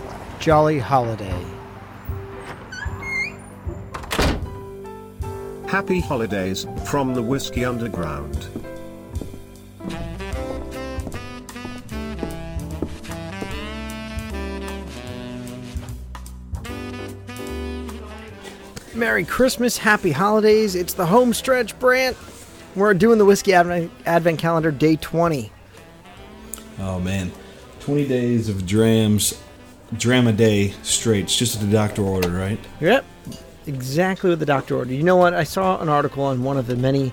possible. Jolly Holiday. Happy holidays from the Whiskey Underground. Merry Christmas, Happy Holidays. It's the home stretch, Brant. We're doing the Whiskey Advent, Advent Calendar Day 20. Oh man, 20 days of drams, dram a day straight. It's just what the doctor ordered, right? Yep, exactly what the doctor ordered. You know what? I saw an article on one of the many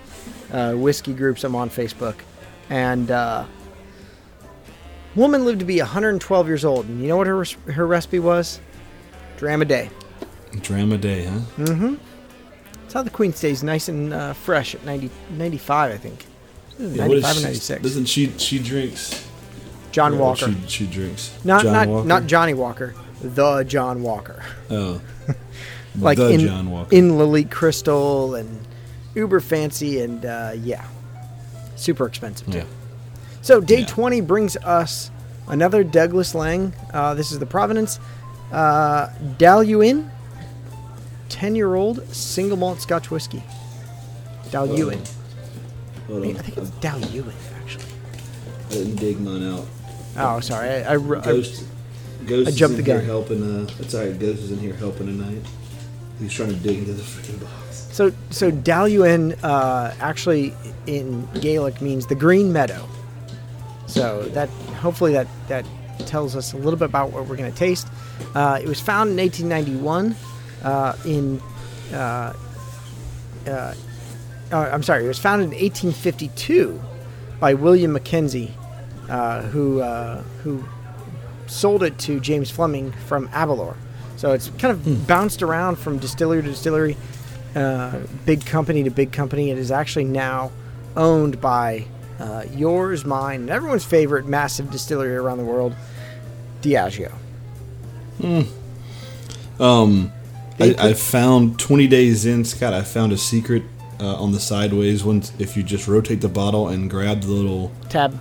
uh, whiskey groups I'm on Facebook, and uh, woman lived to be 112 years old, and you know what her her recipe was? Dram a day. Dram a day, huh? Mm-hmm. That's how the queen stays nice and uh, fresh at 90, 95, I think. Yeah, what is 95 or she- Doesn't she? She drinks. John Yeah, Walker. She, she drinks. not John not Walker? not Johnnie Walker. The John Walker. Oh. Like the in John Walker. in Lalique Crystal and uber fancy and uh, yeah, super expensive too. Yeah. So day Yeah. 20 brings us another Douglas Laing. Uh, this is the Provenance uh, Dailuaine, 10 year old single malt Scotch whiskey. Dailuaine. I on. think it's Dailuaine actually. I didn't dig mine out. Oh, sorry. I, I, I- Ghost, Ghost I jumped the gun. helping. Uh, it's alright. Ghost is in here helping tonight. He's trying to dig into the freaking box. So, so Dailuaine uh, actually in Gaelic means the green meadow. So that hopefully that that tells us a little bit about what we're going to taste. Uh, it was found in 1891 uh, in. Uh, uh, oh, I'm sorry. It was founded in 1852 by William Mackenzie, uh, who uh, who sold it to James Fleming from Aberlour. So it's kind of bounced around from distillery to distillery, uh, big company to big company. It is actually now owned by uh, yours, mine, and everyone's favorite massive distillery around the world, Diageo. Hmm. Um, I, I found 20 days in, Scott. I found a secret uh, on the sideways. Once if you just rotate the bottle and grab the little, Tab.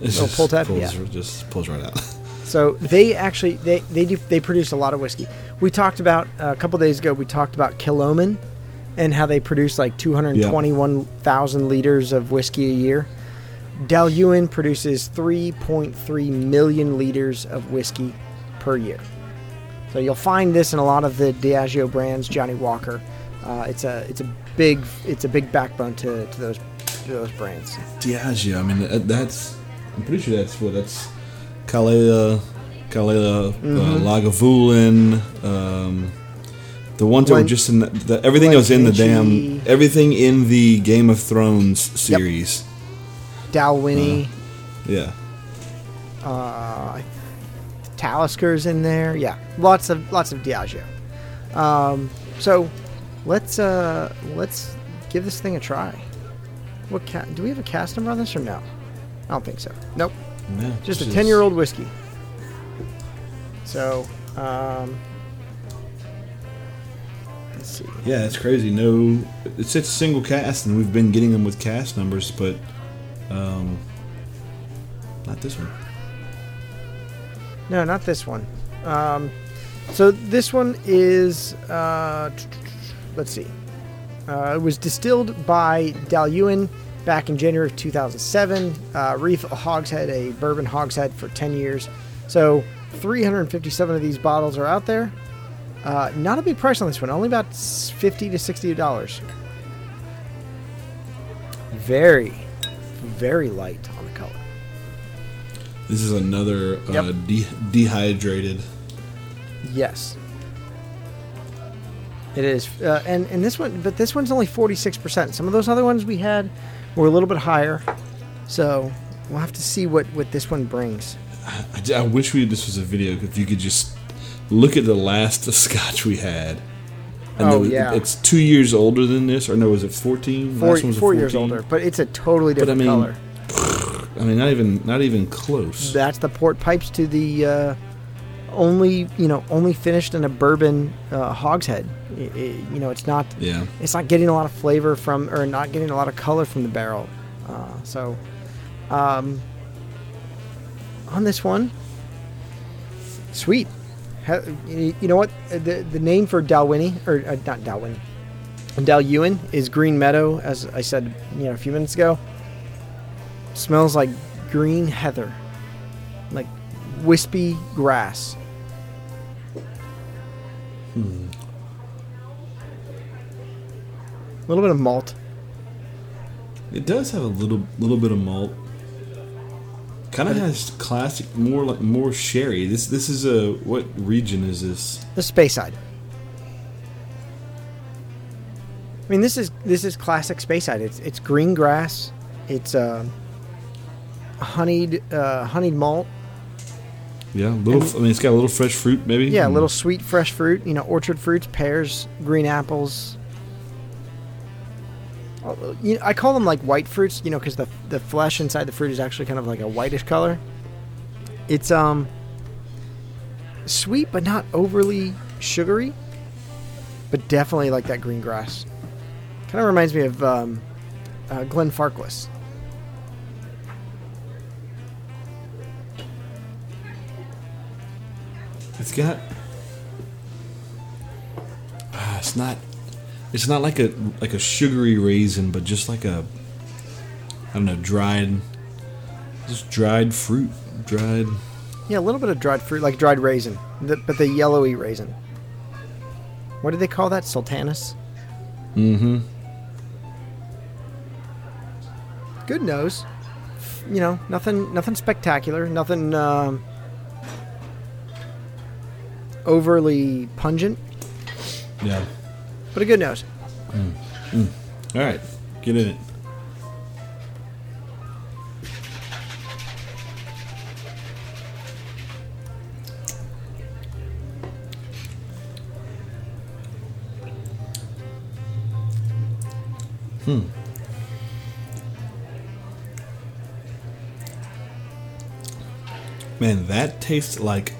It Little pull tab? pulls, Yeah. just pulls right out. So they actually they they do they produce a lot of whiskey. We talked about uh, a couple days ago. We talked about Kilchoman and how they produce like 221,000 liters of whiskey a year. Dailuaine produces 3.3 million liters of whiskey per year. So you'll find this in a lot of the Diageo brands, Johnnie Walker. Uh, it's a it's a big it's a big backbone to, to those to those brands. Diageo. I mean, that's. I'm pretty sure that's what that's. Caol Ila, Kalela, Mm-hmm. uh, Lagavulin, um, the ones that were just in the, the everything that was in the damn everything in the Game of Thrones series. Dalwhinnie. Yeah. uh, Taliskers in there. Yeah, lots of lots of Diageo. Um, so let's uh, let's give this thing a try. What ca- do we have a cast number on this or no? I don't think so. Nope, just a ten year old whiskey. So um, let's see. Yeah, it's crazy. No, it's it's a single cast, and we've been getting them with cast numbers, but um, not this one. No, not this one. Um, so this one is, uh, let's see. Uh, it was distilled by Dailuaine back in January of 2007. Uh, Reef Hogshead, a bourbon hogshead for 10 years. So 357 of these bottles are out there. Uh, not a big price on this one, only about 50 to 60 dollars. Very, very light on the color. This is another uh, Yep. de- dehydrated. Yes. It is, uh, and and this one, but this one's only forty six percent. Some of those other ones we had were a little bit higher, so we'll have to see what what this one brings. I wish we this was a video. If you could just look at the last Scotch we had. Oh, was- yeah. it's two years older than this, or no? Was it fourteen? Four, four years older, but it's a totally But I different mean, color. I mean, not even not even close. That's the port pipes to the uh, only you know only finished in a bourbon uh, hogshead. I- I- you know, it's not yeah. it's not getting a lot of flavor from or not getting a lot of color from the barrel uh, so um, on this one sweet you know what? The the name for Dalwhinnie or uh, not Dalwhinnie, Dailuaine is Green Meadow, as I said, you know, a few minutes ago. Smells like green heather, like wispy grass. A little bit of malt. It does have a little little bit of malt. Kind of has classic, more like more sherry. This this is a what region is this? The Speyside. I mean, this is this is classic Speyside. It's it's green grass. It's uh, honeyed uh, honeyed malt. Yeah, little. And- I mean, it's got a little fresh fruit, maybe. Yeah, a little sweet fresh fruit. You know, orchard fruits, pears, green apples. Oh, You I call them like white fruits. You know, because the the flesh inside the fruit is actually kind of like a whitish color. It's um sweet, but not overly sugary. But definitely like that green grass. Kind of reminds me of um, uh, Glenfarclas. It's got. Ah, it's not. It's not like a like a sugary raisin, but just like a. I don't know, dried. Just dried fruit, dried. Yeah, a little bit of dried fruit, like dried raisin, the, but the yellowy raisin. What do they call that? Sultanas. Mm-hmm. good nose. You know, nothing, nothing spectacular, nothing um, overly pungent, Yeah. but a good nose. All right, get in it. Hmm. Man, that tastes like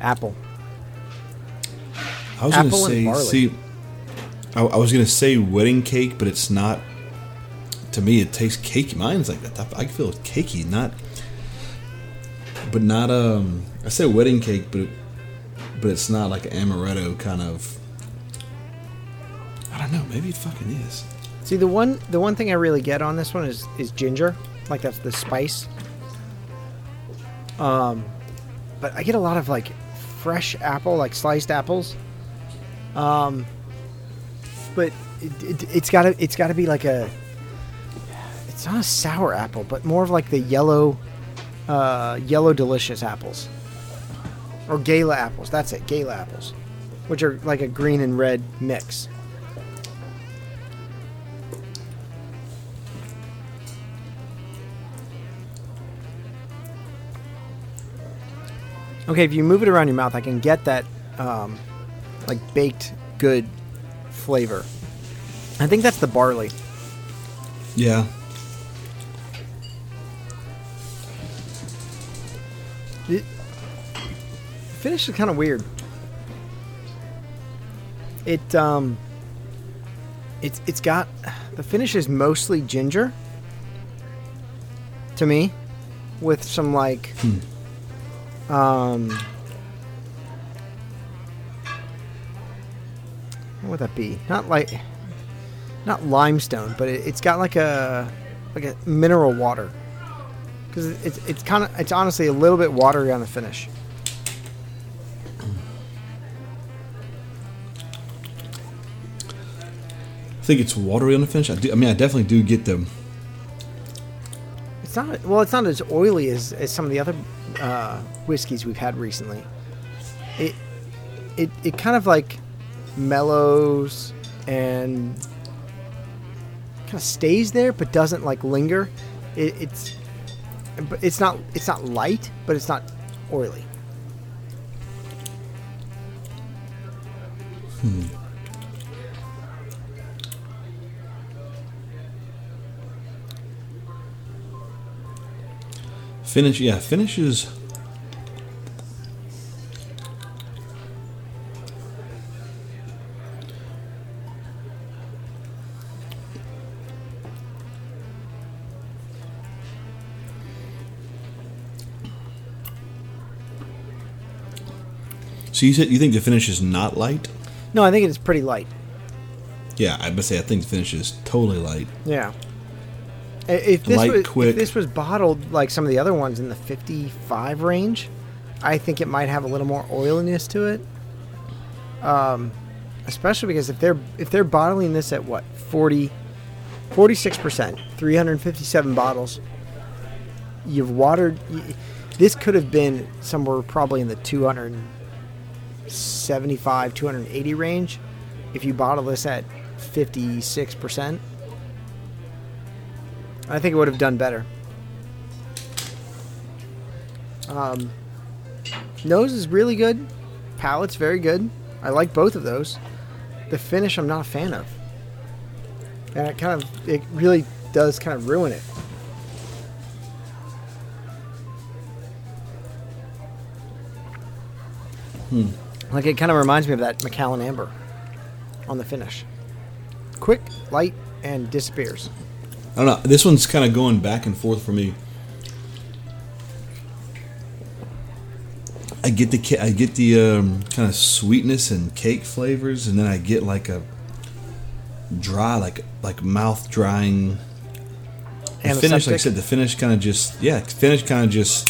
Apple. I was Apple gonna and say. barley. See, I, I was gonna say wedding cake, but it's not. To me, it tastes cakey. Mine's like that. I feel cakey, not. But not um. I say wedding cake, but but it's not like an amaretto kind of. I don't know. Maybe it fucking is. See, the one, the one thing I really get on this one is is ginger, like that's the spice. Um, but I get a lot of like fresh apple, like sliced apples. Um, but it, it, it's gotta it's gotta be like a. It's not a sour apple, but more of like the yellow, uh, yellow delicious apples, or gala apples. That's it, gala apples, which are like a green and red mix. Okay, if you move it around your mouth, I can get that um, like baked good flavor. I think that's the barley. Yeah. The finish is kind of weird. It um, it's it's got the finish is mostly ginger. To me, with some like um, what would that be? Not like not limestone, but it, it's got like a like a mineral water because it's it's kind of it's honestly a little bit watery on the finish. I think it's watery on the finish. I, do, I mean, I definitely do get the. It's not well. It's not as oily as, as some of the other uh, whiskeys we've had recently. It it it kind of like mellows and kind of stays there, but doesn't like linger. It, it's but it's not it's not light, but it's not oily. Finish, yeah, finishes. So you said you think the finish is not light? No, I think it's pretty light. Yeah, I would say I think the finish is totally light. Yeah. If this Light, was quick. if this was bottled like some of the other ones in the 55 range, I think it might have a little more oiliness to it. Um, especially because if they're if they're bottling this at what 40 46%, 357 bottles. You've watered y- this could have been somewhere probably in the 275 280 range if you bottle this at 56%. I think it would have done better. Um, nose is really good. Palate's very good. I like both of those. The finish, I'm not a fan of, and it kind of, it really does kind of ruin it. Like it kind of reminds me of that Macallan Amber on the finish. Quick, light, and disappears. I don't know. This one's kind of going back and forth for me. I get the I get the um, kind of sweetness and cake flavors, and then I get like a dry, like like mouth drying. The finish, like I said, the finish kind of just yeah, finish kind of just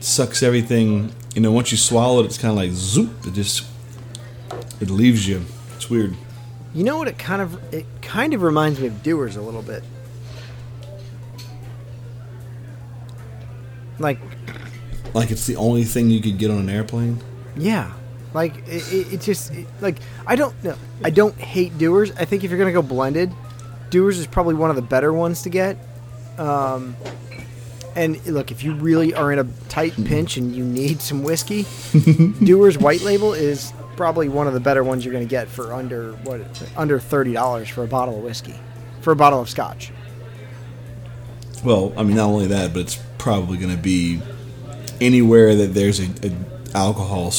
sucks everything. You know, once you swallow it, it's kind of like zoop. It just it leaves you. It's weird. You know what? It kind of it kind of reminds me of Dewar's a little bit. Like Like it's the only thing you could get on an airplane. yeah, like it, it, it just it, like I don't know. I don't hate Dewar's. I think if you're gonna go blended, Dewar's is probably one of the better ones to get. Um, and look, if you really are in a tight pinch and you need some whiskey, Dewar's White Label is probably one of the better ones you're going to get for under what under thirty dollars for a bottle of whiskey, for a bottle of Scotch. Well, I mean, not only that, but it's probably going to be anywhere that there's a, a alcohol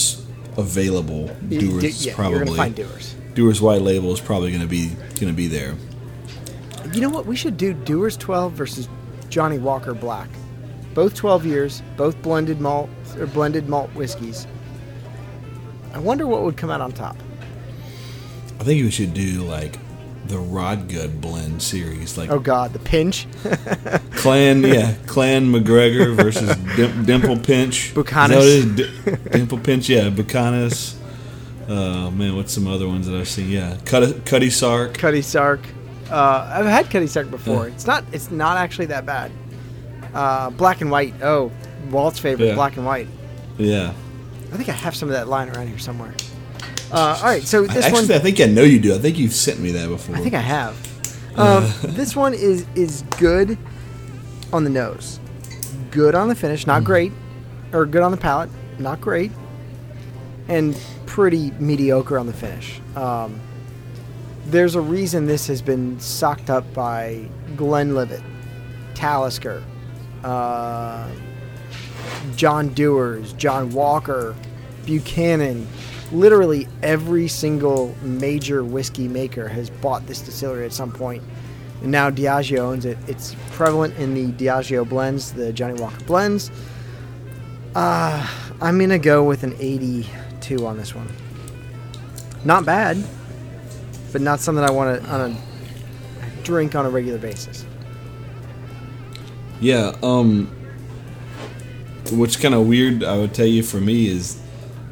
available. Dewar's is yeah, probably you're to find Doers. Dewar's White Label is probably going to be going to be there. You know what? We should do Dewar's 12 versus Johnnie Walker Black. Both 12 years, both blended malt or blended malt whiskeys. I wonder what would come out on top. I think we should do like the Rodgood blend series, like Oh God, the pinch. Clan, yeah, Clan MacGregor versus Dim- Dimple Pinch. Buchanan. Is that what it is? Di- Dimple Pinch, yeah, Buchanan. Uh, man, what's some other ones that I've seen? Yeah, Cutty, Cutty Sark. Cutty Sark. Uh, I've had Cutty Sark before. Yeah. It's not. It's not actually that bad. Uh, black and white. Oh, Walt's favorite, Yeah. black and white. Yeah, I think I have some of that lying around here somewhere. Uh, all right, so this actually, one. I think I know you do. I think you've sent me that before. I think I have. Um, this one is is good on the nose, good on the finish, not great, or good on the palate, not great, and pretty mediocre on the finish. Um, there's a reason this has been socked up by Glenlivet, Talisker, uh, John Dewars, John Walker, Buchanan. Literally every single major whiskey maker has bought this distillery at some point, and now Diageo owns it. It's prevalent in the Diageo blends, the Johnnie Walker blends. Uh, I'm gonna go with an 82 on this one. Not bad, but not something I want to drink on a regular basis. Yeah. Um. What's kind of weird, I would tell you, for me is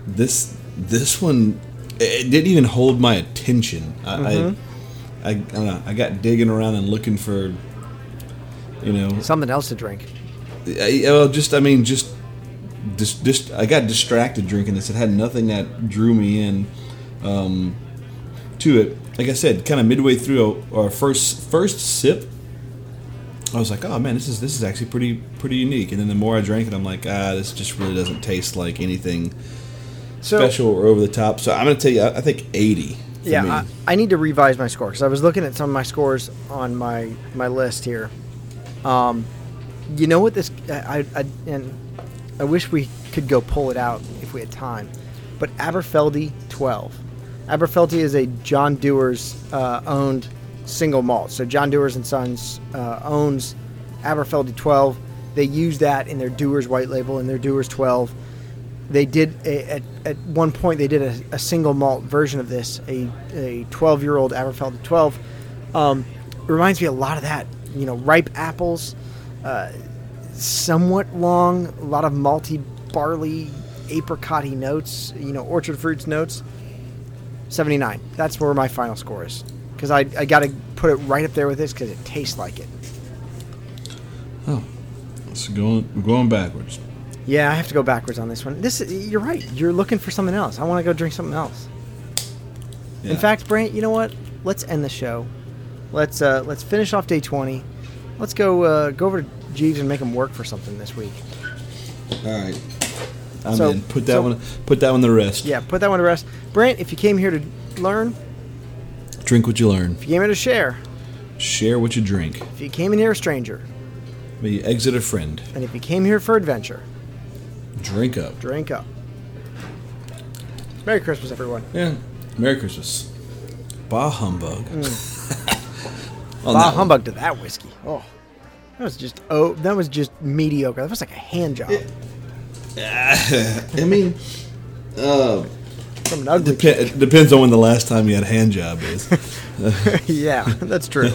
this. This one, it didn't even hold my attention. I, Mhm. I, I, I don't know. I got digging around and looking for, you know, Something else to drink. I, well, just I mean, just, just, just I got distracted drinking this. It had nothing that drew me in um, to it. Like I said, kind of midway through our first first sip, I was like, oh man, this is this is actually pretty pretty unique. And then the more I drank it, I'm like, ah, this just really doesn't taste like anything So special or over the top. So I'm gonna tell you, I, I think 80. For yeah. I, I need to revise my score because I was looking at some of my scores on my my list here. Um, you know what this I, I and I wish we could go pull it out if we had time, but Aberfeldy 12. Aberfeldy is a John Dewar's uh, owned single malt. So John Dewar's and Sons uh, owns Aberfeldy 12. They use that in their Dewar's white label and their Dewar's 12. They did a, at, at one point they did a, a single malt version of this, a a 12 year old Aberfeldy 12. Um, reminds me a lot of that. You know, ripe apples, uh, somewhat long, a lot of malty barley, apricotty notes. You know, orchard fruits notes. 79. That's where my final score is because I I got to put it right up there with this because it tastes like it. Oh, so going going backwards. Yeah, I have to go backwards on this one. This you're right. You're looking for something else. I want to go drink something else. In fact, Brant, you know what? Let's end the show. Let's uh, let's finish off day 20. Let's go uh, go over to Jeeves and make him work for something this week. all right. I'm So- in. Put that so- one. Put that one to rest. Yeah, put that one to rest. Brant, if you came here to learn, Drink what you learn. if you came here to share, Share what you drink. if you came in here a stranger, May you exit a friend. and if you came here for adventure, Drink up. drink up. Merry Christmas, everyone. Yeah. Merry Christmas. Bah humbug. On Bah humbug to that whiskey. Oh, that was just oh, that was just mediocre. That was like a hand job I mean, uh, from an ugly. Dep- it depends on when the last time you had a hand job is. yeah, that's true.